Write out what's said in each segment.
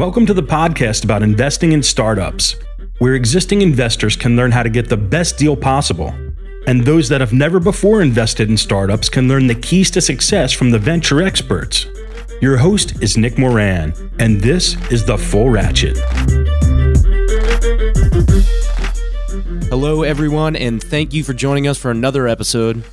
Welcome to the podcast about investing in startups, where existing investors can learn how to get the best deal possible. And those that have never before invested in startups can learn the keys to success from the venture experts. Your host is Nick Moran, and this is The Full Ratchet. Hello, everyone, and thank you for joining us for another episode.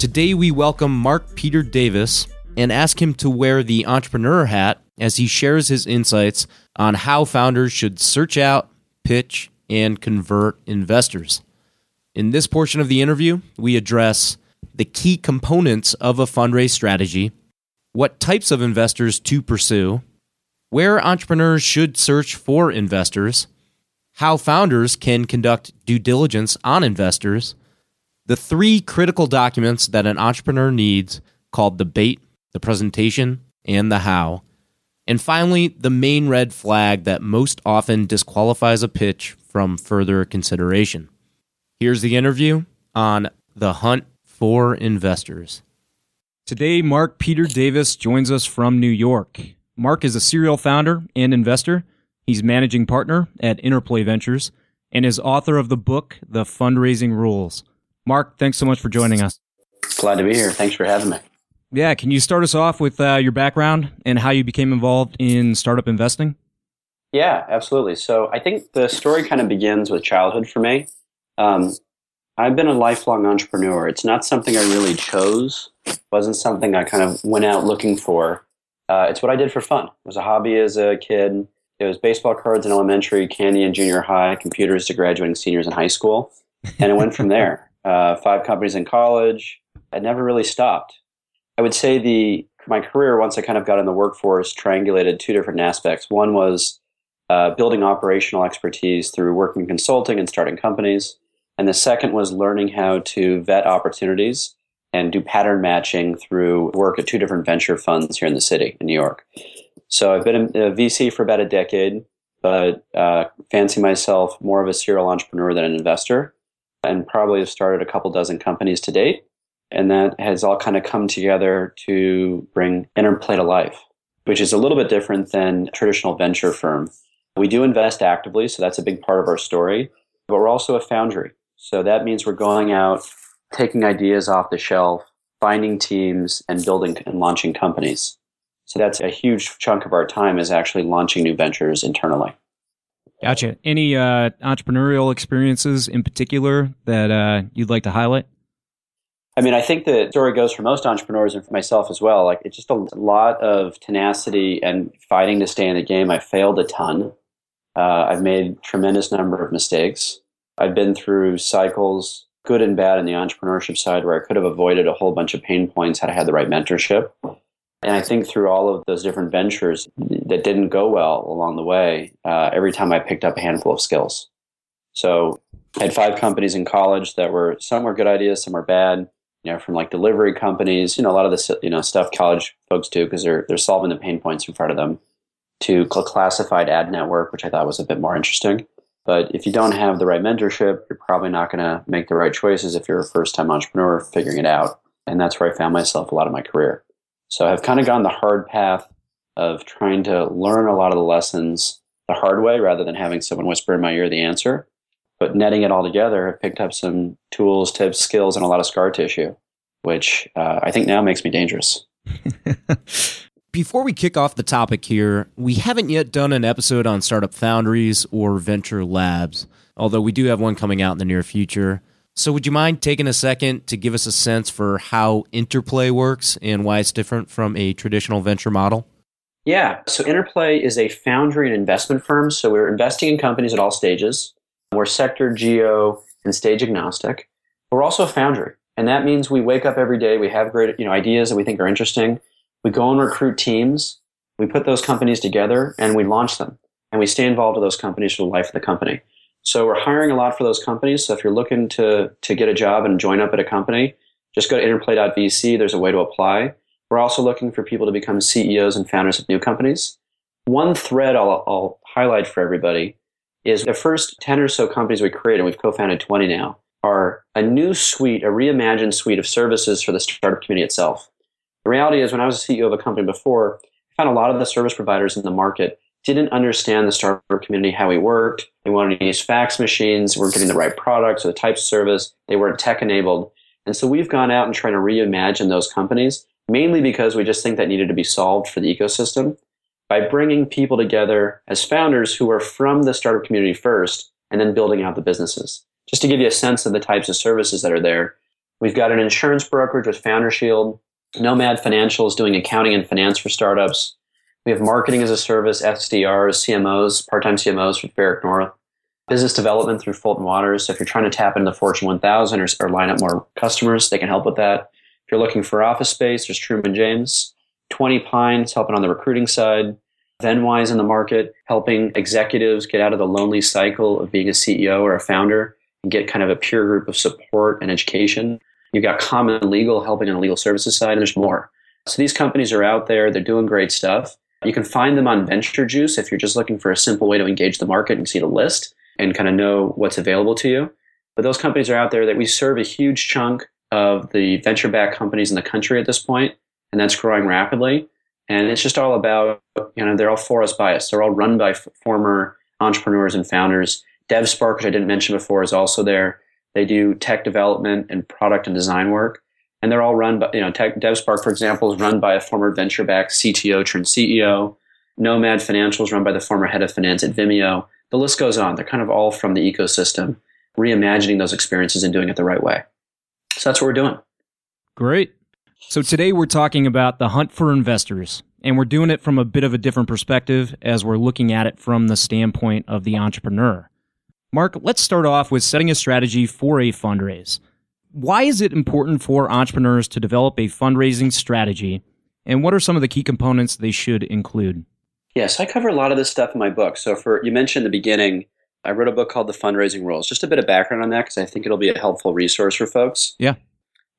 Today, we welcome Mark Peter Davis and ask him to wear the entrepreneur hat as he shares his insights on how founders should search out, pitch, and convert investors. In this portion of the interview, we address the key components of a fundraise strategy, what types of investors to pursue, where entrepreneurs should search for investors, how founders can conduct due diligence on investors, the three critical documents that an entrepreneur needs called the bait, the presentation, and the how, and finally, the main red flag that most often disqualifies a pitch from further consideration. Here's the interview on the hunt for investors. Today, Mark Peter Davis joins us from New York. Mark is a serial founder and investor. He's managing partner at Interplay Ventures and is author of the book, The Fundraising Rules. Mark, thanks so much for joining us. Glad to be here. Thanks for having me. Yeah, can you start us off with uh, your background and how you became involved in startup investing? Yeah, absolutely. So I think the story kind of begins with childhood for me. Um, I've been a lifelong entrepreneur. It's not something I really chose. It wasn't something I kind of went out looking for. Uh, it's what I did for fun. It was a hobby as a kid. It was baseball cards in elementary, candy in junior high, computers to graduating seniors in high school, and it went from there. Uh, five companies in college. I never really stopped. I would say the my career once I kind of got in the workforce triangulated two different aspects. One was uh, building operational expertise through working consulting and starting companies, and the second was learning how to vet opportunities and do pattern matching through work at two different venture funds here in the city in New York. So I've been a VC for about a decade, but uh, fancy myself more of a serial entrepreneur than an investor, and probably have started a couple dozen companies to date and that has all kind of come together to bring Interplay to life, which is a little bit different than traditional venture firm. We do invest actively, so that's a big part of our story, but we're also a foundry. So that means we're going out, taking ideas off the shelf, finding teams, and building and launching companies. So that's a huge chunk of our time is actually launching new ventures internally. Gotcha. Any uh, entrepreneurial experiences in particular that uh, you'd like to highlight? I mean, I think the story goes for most entrepreneurs and for myself as well. Like, it's just a lot of tenacity and fighting to stay in the game. I failed a ton. Uh, I've made tremendous number of mistakes. I've been through cycles, good and bad, in the entrepreneurship side, where I could have avoided a whole bunch of pain points had I had the right mentorship. And I think through all of those different ventures that didn't go well along the way, uh, every time I picked up a handful of skills. So I had five companies in college that were some were good ideas, some were bad you know, from like delivery companies, you know, a lot of this, you know, stuff college folks do because they're they're solving the pain points in front of them. To classified ad network, which I thought was a bit more interesting. But if you don't have the right mentorship, you're probably not going to make the right choices if you're a first time entrepreneur figuring it out. And that's where I found myself a lot of my career. So I've kind of gone the hard path of trying to learn a lot of the lessons the hard way rather than having someone whisper in my ear the answer. But netting it all together, I've picked up some tools, tips, skills, and a lot of scar tissue, which uh, I think now makes me dangerous. Before we kick off the topic here, we haven't yet done an episode on startup foundries or venture labs, although we do have one coming out in the near future. So, would you mind taking a second to give us a sense for how Interplay works and why it's different from a traditional venture model? Yeah. So, Interplay is a foundry and investment firm. So, we're investing in companies at all stages. We're sector, geo, and stage agnostic. We're also a foundry. And that means we wake up every day, we have great you know, ideas that we think are interesting. We go and recruit teams, we put those companies together, and we launch them. And we stay involved with those companies for the life of the company. So we're hiring a lot for those companies. So if you're looking to, to get a job and join up at a company, just go to interplay.vc. There's a way to apply. We're also looking for people to become CEOs and founders of new companies. One thread I'll, I'll highlight for everybody is the first 10 or so companies we created, and we've co-founded 20 now, are a new suite, a reimagined suite of services for the startup community itself. The reality is when I was a CEO of a company before, I found a lot of the service providers in the market didn't understand the startup community, how we worked. They wanted to use fax machines, weren't getting the right products or the types of service. They weren't tech enabled. And so we've gone out and trying to reimagine those companies, mainly because we just think that needed to be solved for the ecosystem by bringing people together as founders who are from the startup community first and then building out the businesses. Just to give you a sense of the types of services that are there, we've got an insurance brokerage with Founder Shield. Nomad Financial is doing accounting and finance for startups. We have marketing as a service, SDRs, CMOs, part-time CMOs for Barrick North. Business development through Fulton Waters. So if you're trying to tap into the Fortune 1000 or, or line up more customers, they can help with that. If you're looking for office space, there's Truman James. 20 Pines helping on the recruiting side. Venwise in the market, helping executives get out of the lonely cycle of being a CEO or a founder and get kind of a peer group of support and education. You've got Common Legal helping on the legal services side, and there's more. So these companies are out there, they're doing great stuff. You can find them on Venture Juice if you're just looking for a simple way to engage the market and see the list and kind of know what's available to you. But those companies are out there that we serve a huge chunk of the venture backed companies in the country at this point, and that's growing rapidly. And it's just all about, you know, they're all for us by us. They're all run by f- former entrepreneurs and founders. DevSpark, which I didn't mention before, is also there. They do tech development and product and design work. And they're all run by, you know, tech, DevSpark, for example, is run by a former venture backed CTO turned CEO. Nomad Financial is run by the former head of finance at Vimeo. The list goes on. They're kind of all from the ecosystem, reimagining those experiences and doing it the right way. So that's what we're doing. Great. So today we're talking about the hunt for investors, and we're doing it from a bit of a different perspective as we're looking at it from the standpoint of the entrepreneur. Mark, let's start off with setting a strategy for a fundraise. Why is it important for entrepreneurs to develop a fundraising strategy, and what are some of the key components they should include? Yes, I cover a lot of this stuff in my book. So, for you mentioned in the beginning, I wrote a book called The Fundraising Rules. Just a bit of background on that because I think it'll be a helpful resource for folks. Yeah.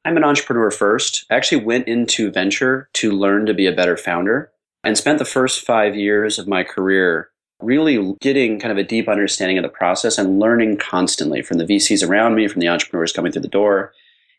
I'm an entrepreneur first. I actually went into venture to learn to be a better founder and spent the first five years of my career really getting kind of a deep understanding of the process and learning constantly from the VCs around me, from the entrepreneurs coming through the door.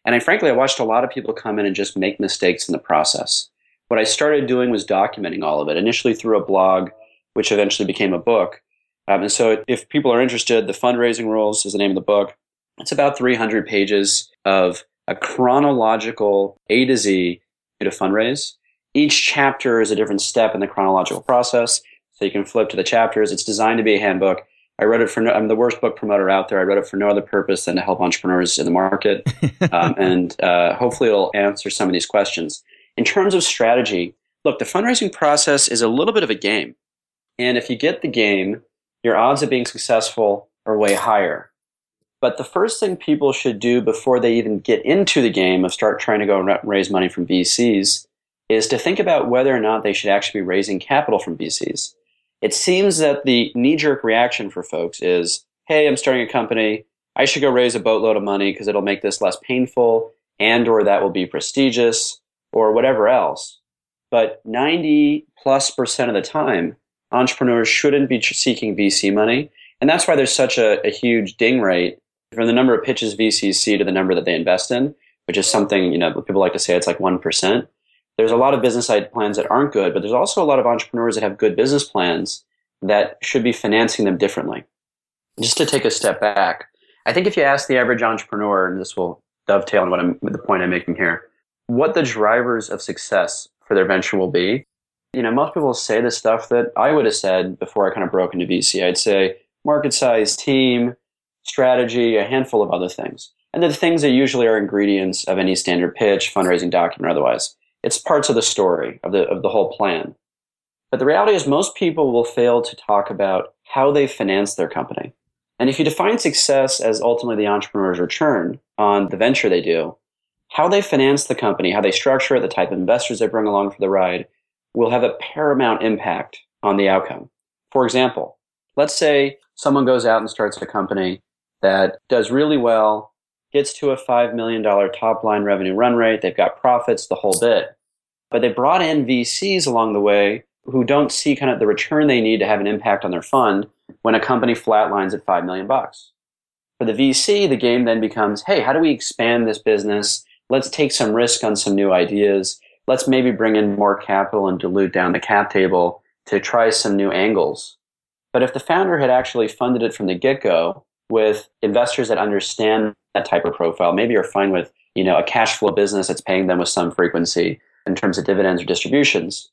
And I frankly, I watched a lot of people come in and just make mistakes in the process. What I started doing was documenting all of it, initially through a blog, which eventually became a book. Um, and so if people are interested, The Fundraising Rules is the name of the book. It's about 300 pages of a chronological A to Z to fundraise. Each chapter is a different step in the chronological process. So you can flip to the chapters. It's designed to be a handbook. I wrote it for no, I'm the worst book promoter out there. I wrote it for no other purpose than to help entrepreneurs in the market. um, and uh, hopefully it'll answer some of these questions. In terms of strategy, look, the fundraising process is a little bit of a game. And if you get the game, your odds of being successful are way higher. But the first thing people should do before they even get into the game of start trying to go and raise money from VCs is to think about whether or not they should actually be raising capital from VCs. It seems that the knee jerk reaction for folks is, hey, I'm starting a company. I should go raise a boatload of money because it'll make this less painful and or that will be prestigious or whatever else. But 90 plus percent of the time, entrepreneurs shouldn't be seeking VC money. And that's why there's such a, a huge ding rate from the number of pitches VCs see to the number that they invest in, which is something, you know, people like to say it's like 1%. There's a lot of business side plans that aren't good, but there's also a lot of entrepreneurs that have good business plans that should be financing them differently. Just to take a step back, I think if you ask the average entrepreneur, and this will dovetail on what I'm, the point I'm making here, what the drivers of success for their venture will be, you know, most people say the stuff that I would have said before I kind of broke into VC. I'd say market size, team, strategy, a handful of other things. And the things that usually are ingredients of any standard pitch, fundraising document, or otherwise. It's parts of the story, of the, of the whole plan. But the reality is, most people will fail to talk about how they finance their company. And if you define success as ultimately the entrepreneur's return on the venture they do, how they finance the company, how they structure it, the type of investors they bring along for the ride will have a paramount impact on the outcome. For example, let's say someone goes out and starts a company that does really well, gets to a $5 million top line revenue run rate, they've got profits, the whole bit. But they brought in VCs along the way who don't see kind of the return they need to have an impact on their fund when a company flatlines at 5 million bucks. For the VC, the game then becomes, hey, how do we expand this business? Let's take some risk on some new ideas. Let's maybe bring in more capital and dilute down the cap table to try some new angles. But if the founder had actually funded it from the get-go with investors that understand that type of profile, maybe you're fine with, you know, a cash flow business that's paying them with some frequency in terms of dividends or distributions,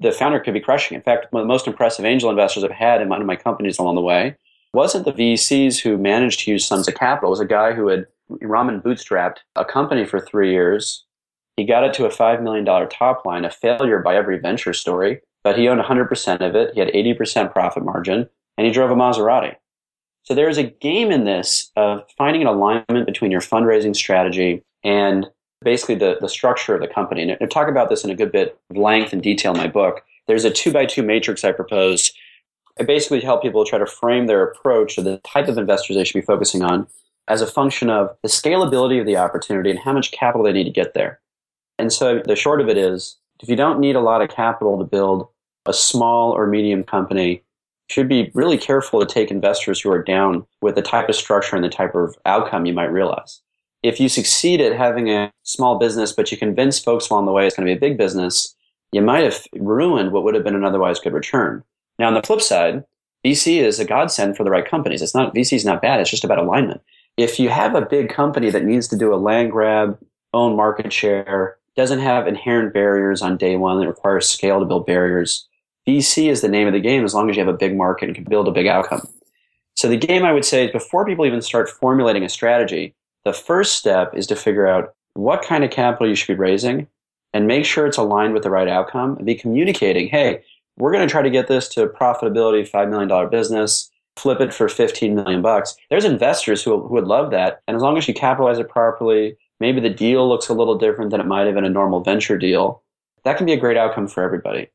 the founder could be crushing. In fact, one of the most impressive angel investors I've had in one of my companies along the way wasn't the VCs who managed to use sums of capital. It was a guy who had ramen bootstrapped a company for three years. He got it to a $5 million top line, a failure by every venture story, but he owned 100% of it. He had 80% profit margin, and he drove a Maserati. So there is a game in this of finding an alignment between your fundraising strategy and basically the, the structure of the company. And I talk about this in a good bit of length and detail in my book. There's a two by two matrix I propose. I basically help people try to frame their approach to the type of investors they should be focusing on as a function of the scalability of the opportunity and how much capital they need to get there. And so the short of it is if you don't need a lot of capital to build a small or medium company, should be really careful to take investors who are down with the type of structure and the type of outcome you might realize if you succeed at having a small business, but you convince folks along the way it's going to be a big business, you might have ruined what would have been an otherwise good return. Now, on the flip side, VC is a godsend for the right companies. It's not VC is not bad. It's just about alignment. If you have a big company that needs to do a land grab, own market share, doesn't have inherent barriers on day one that requires scale to build barriers, VC is the name of the game as long as you have a big market and can build a big outcome. So the game I would say is before people even start formulating a strategy, the first step is to figure out what kind of capital you should be raising and make sure it's aligned with the right outcome and be communicating, hey, we're going to try to get this to profitability, $5 million business, flip it for 15 million bucks. There's investors who, who would love that. And as long as you capitalize it properly, maybe the deal looks a little different than it might have in a normal venture deal. That can be a great outcome for everybody.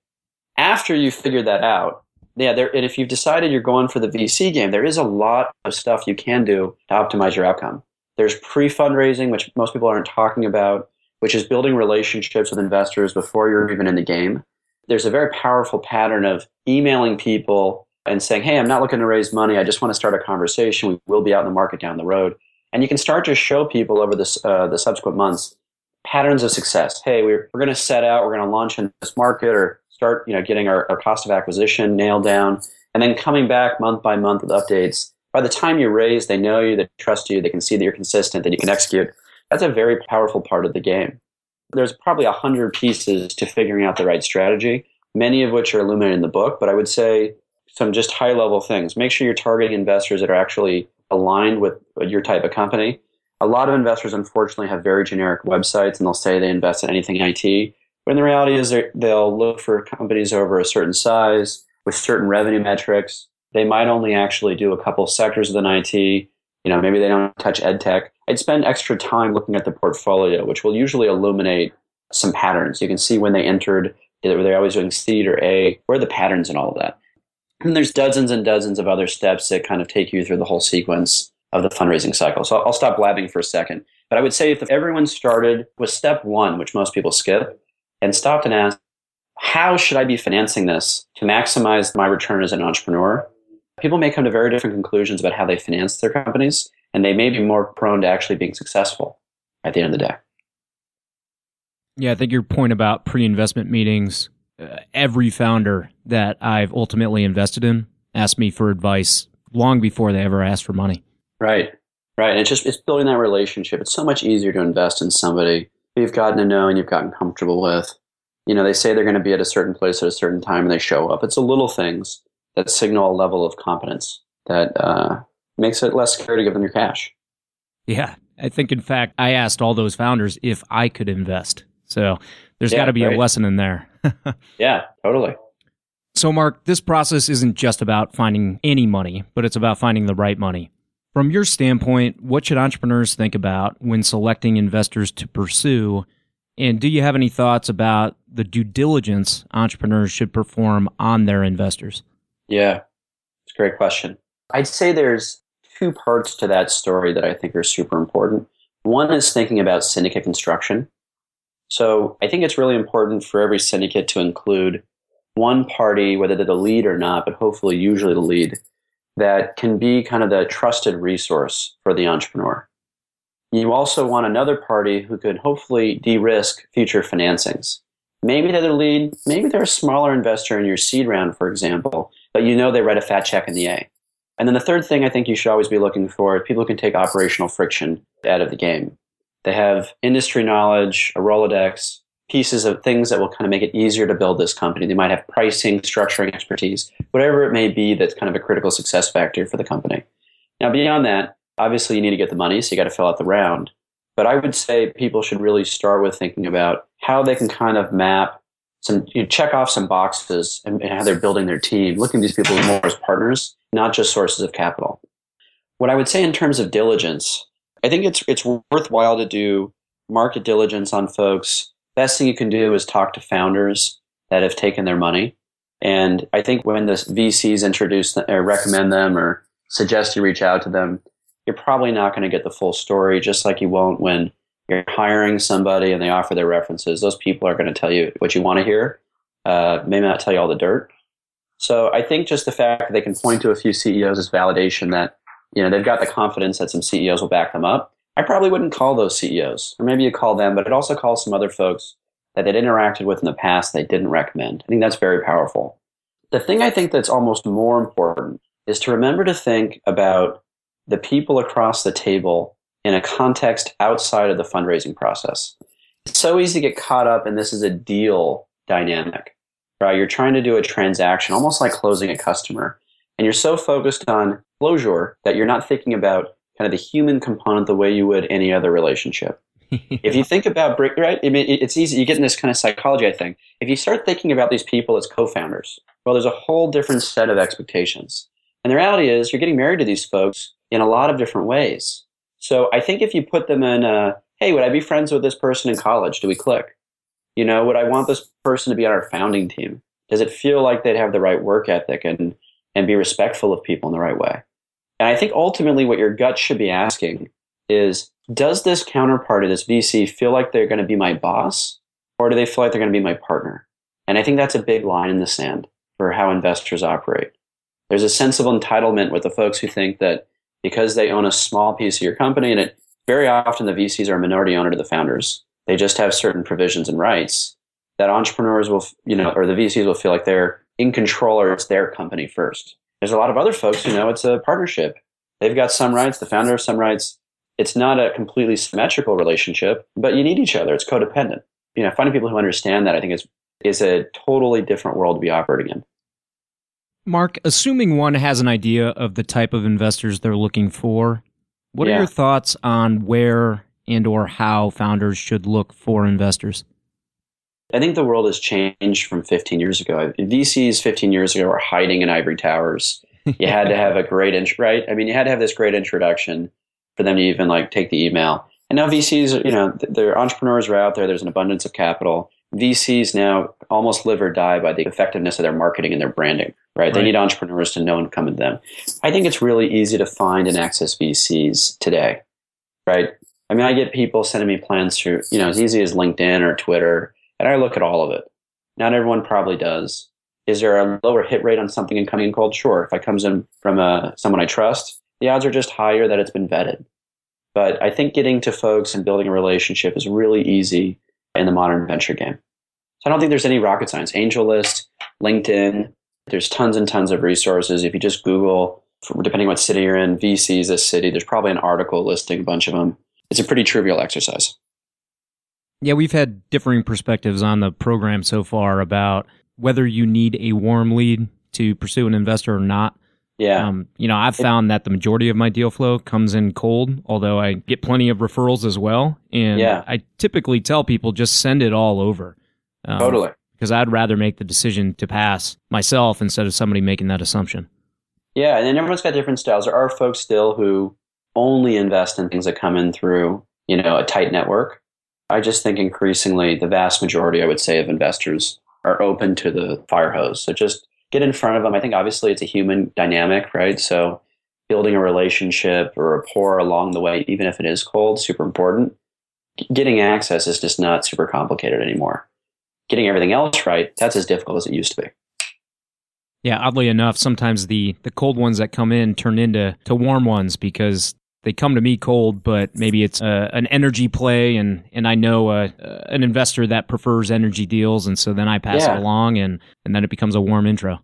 After you figure that out, yeah, there, and if you've decided you're going for the VC game, there is a lot of stuff you can do to optimize your outcome. There's pre fundraising, which most people aren't talking about, which is building relationships with investors before you're even in the game. There's a very powerful pattern of emailing people and saying, Hey, I'm not looking to raise money. I just want to start a conversation. We will be out in the market down the road. And you can start to show people over this, uh, the subsequent months patterns of success. Hey, we're, we're going to set out, we're going to launch in this market or start, you know, getting our, our cost of acquisition nailed down and then coming back month by month with updates by the time you raise, they know you, they trust you, they can see that you're consistent, that you can execute. That's a very powerful part of the game. There's probably a hundred pieces to figuring out the right strategy, many of which are illuminated in the book, but I would say some just high level things. Make sure you're targeting investors that are actually aligned with your type of company. A lot of investors, unfortunately, have very generic websites and they'll say they invest in anything IT. When the reality is they'll look for companies over a certain size with certain revenue metrics they might only actually do a couple sectors within IT. You know, maybe they don't touch ed tech. I'd spend extra time looking at the portfolio, which will usually illuminate some patterns. You can see when they entered, were they always doing seed or A? Where are the patterns and all of that? And there's dozens and dozens of other steps that kind of take you through the whole sequence of the fundraising cycle. So I'll stop blabbing for a second. But I would say if everyone started with step one, which most people skip, and stopped and asked, how should I be financing this to maximize my return as an entrepreneur? people may come to very different conclusions about how they finance their companies, and they may be more prone to actually being successful at the end of the day. Yeah, I think your point about pre investment meetings, uh, every founder that I've ultimately invested in asked me for advice long before they ever asked for money. Right, right. And it's just it's building that relationship. It's so much easier to invest in somebody you've gotten to know and you've gotten comfortable with. You know, they say they're going to be at a certain place at a certain time and they show up. It's the little things that signal a level of competence that uh, makes it less scary to give them your cash. Yeah. I think, in fact, I asked all those founders if I could invest. So there's yeah, got to be right. a lesson in there. yeah, totally. So, Mark, this process isn't just about finding any money, but it's about finding the right money. From your standpoint, what should entrepreneurs think about when selecting investors to pursue? And do you have any thoughts about the due diligence entrepreneurs should perform on their investors? Yeah, it's a great question. I'd say there's two parts to that story that I think are super important. One is thinking about syndicate construction. So I think it's really important for every syndicate to include one party, whether they're the lead or not, but hopefully usually the lead, that can be kind of the trusted resource for the entrepreneur. You also want another party who could hopefully de risk future financings. Maybe they're the lead, maybe they're a smaller investor in your seed round, for example, but you know they write a fat check in the A. And then the third thing I think you should always be looking for is people who can take operational friction out of the game. They have industry knowledge, a Rolodex, pieces of things that will kind of make it easier to build this company. They might have pricing, structuring expertise, whatever it may be that's kind of a critical success factor for the company. Now, beyond that, obviously you need to get the money, so you got to fill out the round. But I would say people should really start with thinking about how they can kind of map some, you know, check off some boxes and, and how they're building their team, looking at these people more as partners, not just sources of capital. What I would say in terms of diligence, I think it's it's worthwhile to do market diligence on folks best thing you can do is talk to founders that have taken their money. And I think when the VCs introduce or recommend them or suggest you reach out to them, you're probably not going to get the full story, just like you won't when you're hiring somebody and they offer their references. Those people are going to tell you what you want to hear, uh, maybe not tell you all the dirt. So I think just the fact that they can point to a few CEOs is validation that you know they've got the confidence that some CEOs will back them up. I probably wouldn't call those CEOs, or maybe you call them, but I'd also call some other folks that they'd interacted with in the past they didn't recommend. I think that's very powerful. The thing I think that's almost more important is to remember to think about the people across the table in a context outside of the fundraising process. It's so easy to get caught up in this is a deal dynamic, right? You're trying to do a transaction, almost like closing a customer. And you're so focused on closure that you're not thinking about kind of the human component the way you would any other relationship. if you think about right, I mean, it's easy. You get in this kind of psychology. I think if you start thinking about these people as co-founders, well, there's a whole different set of expectations. And the reality is, you're getting married to these folks in a lot of different ways. So I think if you put them in, a, hey, would I be friends with this person in college? Do we click? You know, would I want this person to be on our founding team? Does it feel like they'd have the right work ethic and and be respectful of people in the right way? And I think ultimately what your gut should be asking is does this counterpart of this VC, feel like they're going to be my boss or do they feel like they're going to be my partner? And I think that's a big line in the sand for how investors operate. There's a sense of entitlement with the folks who think that because they own a small piece of your company, and it very often the VCs are a minority owner to the founders, they just have certain provisions and rights that entrepreneurs will, you know, or the VCs will feel like they're in control or it's their company first. There's a lot of other folks who know it's a partnership. They've got some rights, the founder of some rights. It's not a completely symmetrical relationship, but you need each other. It's codependent. You know, finding people who understand that I think is is a totally different world to be operating in. Mark, assuming one has an idea of the type of investors they're looking for, what yeah. are your thoughts on where and or how founders should look for investors? I think the world has changed from 15 years ago. VCs 15 years ago were hiding in ivory towers. You had to have a great intro, right? I mean, you had to have this great introduction for them to even like take the email. And now VCs, you know, their entrepreneurs are out there. There's an abundance of capital. VCs now almost live or die by the effectiveness of their marketing and their branding, right? right? They need entrepreneurs to know and come to them. I think it's really easy to find and access VCs today, right? I mean, I get people sending me plans through, you know, as easy as LinkedIn or Twitter and I look at all of it. Not everyone probably does. Is there a lower hit rate on something incoming cold? Sure. If it comes in from a, uh, someone I trust, the odds are just higher that it's been vetted. But I think getting to folks and building a relationship is really easy in the modern venture game. So I don't think there's any rocket science. AngelList, LinkedIn, there's tons and tons of resources. If you just Google, depending on what city you're in, VCs, this city, there's probably an article listing a bunch of them. It's a pretty trivial exercise. Yeah, we've had differing perspectives on the program so far about whether you need a warm lead to pursue an investor or not. Yeah. Um, you know, I've found that the majority of my deal flow comes in cold, although I get plenty of referrals as well. And yeah. I typically tell people just send it all over. Um, totally. Because I'd rather make the decision to pass myself instead of somebody making that assumption. Yeah. And then everyone's got different styles. There are folks still who only invest in things that come in through, you know, a tight network. I just think increasingly the vast majority, I would say, of investors are open to the fire hose. So just get in front of them. I think obviously it's a human dynamic, right? So building a relationship or rapport along the way, even if it is cold, super important. Getting access is just not super complicated anymore. Getting everything else right, that's as difficult as it used to be. Yeah, oddly enough, sometimes the the cold ones that come in turn into to warm ones because they come to me cold, but maybe it's uh, an energy play, and and I know uh, uh, an investor that prefers energy deals, and so then I pass Yeah. it along, and and then it becomes a warm intro.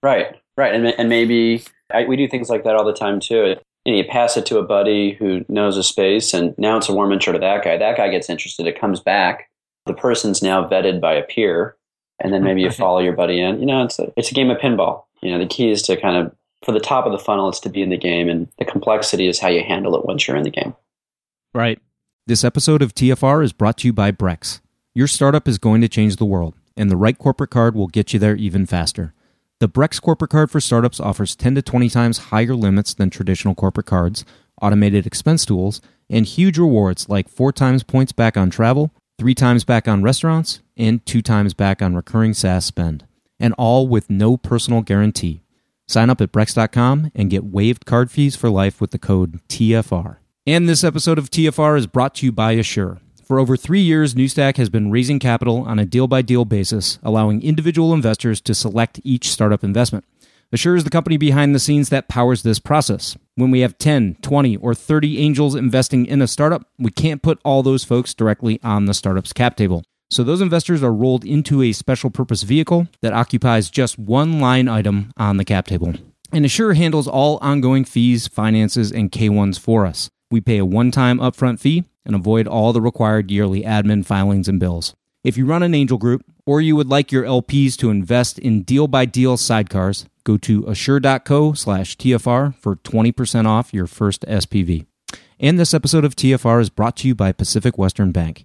Right, right, and and maybe I, we do things like that all the time too. And you pass it to a buddy who knows a space, and now it's a warm intro to that guy. That guy gets interested. It comes back. The person's now vetted by a peer, and then maybe you follow your buddy in. You know, it's a it's a game of pinball. You know, the key is to kind of for the top of the funnel, it's to be in the game, and the complexity is how you handle it once you're in the game. Right. This episode of TFR is brought to you by Brex. Your startup is going to change the world, and the right corporate card will get you there even faster. The Brex corporate card for startups offers 10 to 20 times higher limits than traditional corporate cards, automated expense tools, and huge rewards like 4 times points back on travel, 3 times back on restaurants, and 2 times back on recurring SaaS spend. And all with no personal guarantee. Sign up at Brex.com and get waived card fees for life with the code TFR. And this episode of TFR is brought to you by Assure. For over three years, New Stack has been raising capital on a deal by deal basis, allowing individual investors to select each startup investment. Assure is the company behind the scenes that powers this process. When we have 10, 20, or 30 angels investing in a startup, we can't put all those folks directly on the startup's cap table. So those investors are rolled into a special purpose vehicle that occupies just one line item on the cap table. And Assure handles all ongoing fees, finances, and K1s for us. We pay a one time upfront fee and avoid all the required yearly admin filings and bills. If you run an angel group or you would like your LPs to invest in deal by deal sidecars, go to assure.co slash TFR for 20% off your first SPV. And this episode of TFR is brought to you by Pacific Western Bank.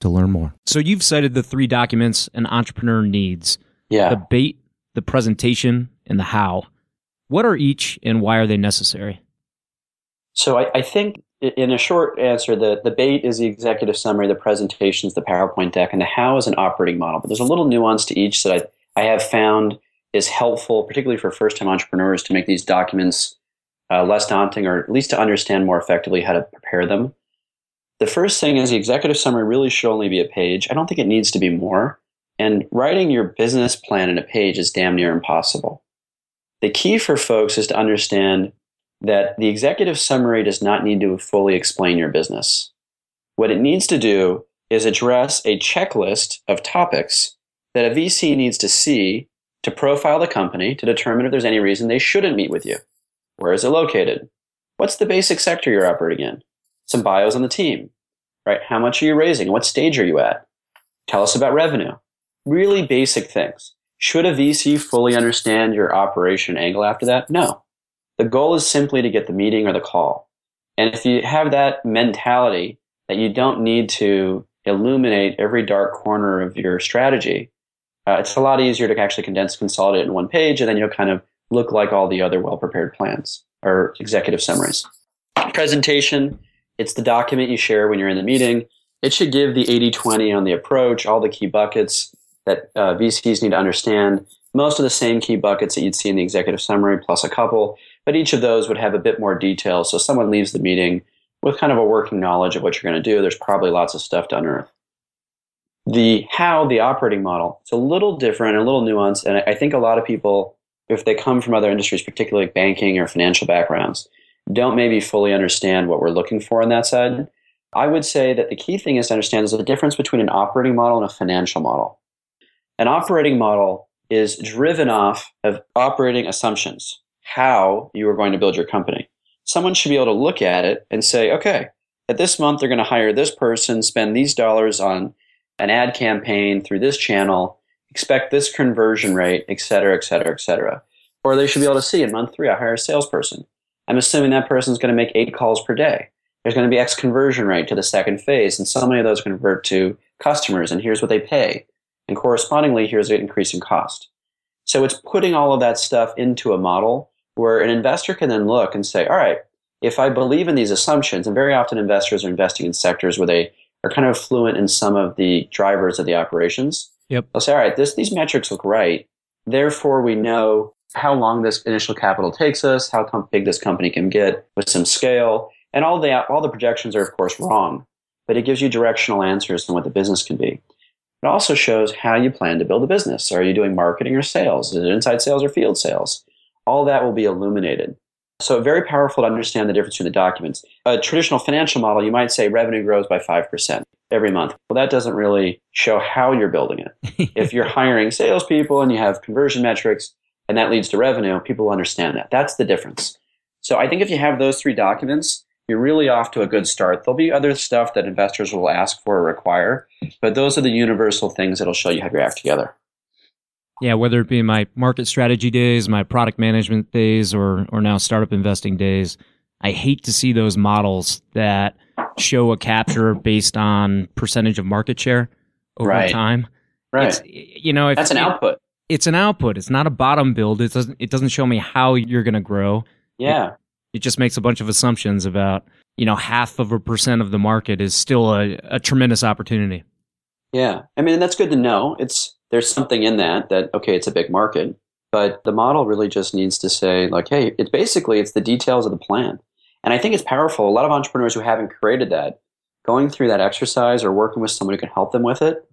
to learn more. So you've cited the three documents an entrepreneur needs: Yeah. the bait, the presentation, and the how. What are each, and why are they necessary? So I, I think in a short answer, the, the bait is the executive summary, the presentation is the PowerPoint deck, and the how is an operating model. But there's a little nuance to each that I, I have found is helpful, particularly for first time entrepreneurs, to make these documents uh, less daunting or at least to understand more effectively how to prepare them. The first thing is the executive summary really should only be a page. I don't think it needs to be more. And writing your business plan in a page is damn near impossible. The key for folks is to understand that the executive summary does not need to fully explain your business. What it needs to do is address a checklist of topics that a VC needs to see to profile the company to determine if there's any reason they shouldn't meet with you. Where is it located? What's the basic sector you're operating in? Some bios on the team, right? How much are you raising? What stage are you at? Tell us about revenue. Really basic things. Should a VC fully understand your operation angle after that? No. The goal is simply to get the meeting or the call. And if you have that mentality that you don't need to illuminate every dark corner of your strategy, uh, it's a lot easier to actually condense, consolidate in one page, and then you'll kind of look like all the other well prepared plans or executive summaries. Presentation, it's the document you share when you're in the meeting. It should give the 80 20 on the approach, all the key buckets that uh, VCs need to understand. Most of the same key buckets that you'd see in the executive summary, plus a couple, but each of those would have a bit more detail. So someone leaves the meeting with kind of a working knowledge of what you're going to do. There's probably lots of stuff to unearth. The how, the operating model, it's a little different, a little nuanced, and I I think a lot of people, if they come from other industries, particularly banking or financial backgrounds, don't maybe fully understand what we're looking for on that side. I would say that the key thing is to understand there's a difference between an operating model and a financial model. An operating model is driven off of operating assumptions, how you are going to build your company. Someone should be able to look at it and say, okay, at this month they're going to hire this person, spend these dollars on an ad campaign through this channel, expect this conversion rate, et cetera, et cetera, et cetera. Or they should be able to see in month three, I hire a salesperson. I'm assuming that person's going to make eight calls per day. There's going to be X conversion rate to the second phase, and so many of those convert to customers, and here's what they pay. And correspondingly, here's an increase in cost. So it's putting all of that stuff into a model where an investor can then look and say, all right, if I believe in these assumptions, and very often investors are investing in sectors where they are kind of fluent in some of the drivers of the operations. Yep. They'll say, all right, this, these metrics look right. Therefore, we know how long this initial capital takes us, how com- big this company can get with some scale. And all the, all the projections are, of course, wrong, but it gives you directional answers on what the business can be. It also shows how you plan to build a business. Are you doing marketing or sales? Is it inside sales or field sales? All that will be illuminated. So very powerful to understand the difference between the documents. A traditional financial model, you might say revenue grows by 5% every month. Well, that doesn't really show how you're building it. if you're hiring salespeople and you have conversion metrics and that leads to revenue, people understand that. That's the difference. So I think if you have those three documents, you're really off to a good start. There'll be other stuff that investors will ask for or require, but those are the universal things that'll show you how you act together. Yeah, whether it be my market strategy days, my product management days, or or now startup investing days, I hate to see those models that show a capture based on percentage of market share over Right. time. Right. It's, you know, if That's an output. It's an output. It's not a bottom build. It doesn't. It doesn't show me how you're going to grow. Yeah. It just makes a bunch of assumptions about you know half of a percent of the market is still a, a tremendous opportunity. Yeah. I mean, that's good to know. It's there's something in that that okay, it's a big market, but the model really just needs to say like, hey, it's basically it's the details of the plan. And I think it's powerful. A lot of entrepreneurs who haven't created that, going through that exercise or working with someone who can help them with it,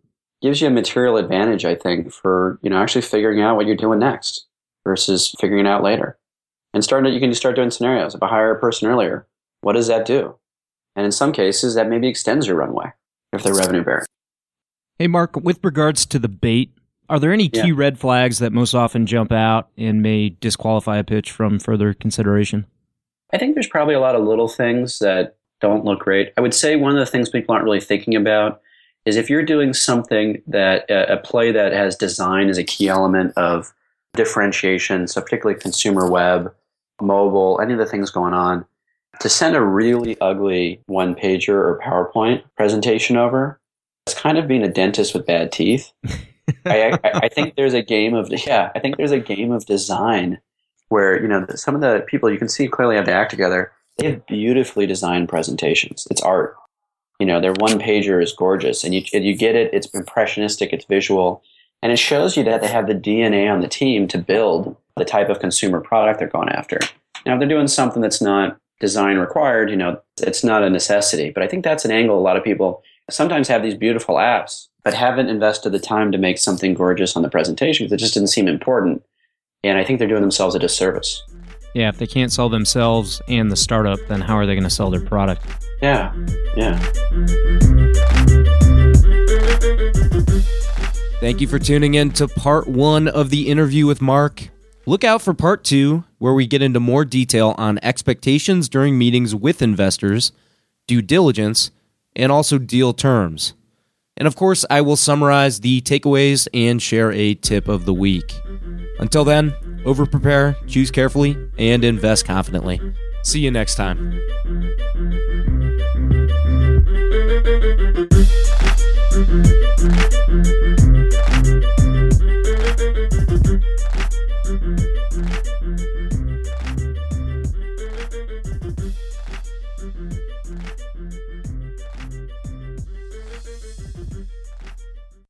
gives you a material advantage, I think, for you know actually figuring out what you're doing next versus figuring it out later. And starting, you can just start doing scenarios. If I hire a person earlier, what does that do? And in some cases, that maybe extends your runway if they're revenue bearing. Hey, Mark, with regards to the bait, are there any key Yeah. red flags that most often jump out and may disqualify a pitch from further consideration? I think there's probably a lot of little things that don't look great. I would say one of the things people aren't really thinking about is if you're doing something that a a play that has design as a key element of differentiation, so particularly consumer web, mobile, any of the things going on, to send a really ugly one pager or PowerPoint presentation over, it's kind of being a dentist with bad teeth. I, I, I think there's a game of yeah, I think there's a game of design where you know some of the people you can see clearly have to act together. They have beautifully designed presentations. It's art. You know, their one pager is gorgeous, and you you get it. It's impressionistic. It's visual, and it shows you that they have the DNA on the team to build the type of consumer product they're going after. Now, if they're doing something that's not design required, you know, it's not a necessity. But I think that's an angle a lot of people sometimes have these beautiful apps, but haven't invested the time to make something gorgeous on the presentation because it just didn't seem important. And I think they're doing themselves a disservice. Yeah, if they can't sell themselves and the startup, then how are they going to sell their product? Yeah, yeah. Thank you for tuning in to part one of the interview with Mark. Look out for part two, where we get into more detail on expectations during meetings with investors, due diligence, and also deal terms. And of course, I will summarize the takeaways and share a tip of the week. Until then, over prepare, choose carefully, and invest confidently. See you next time.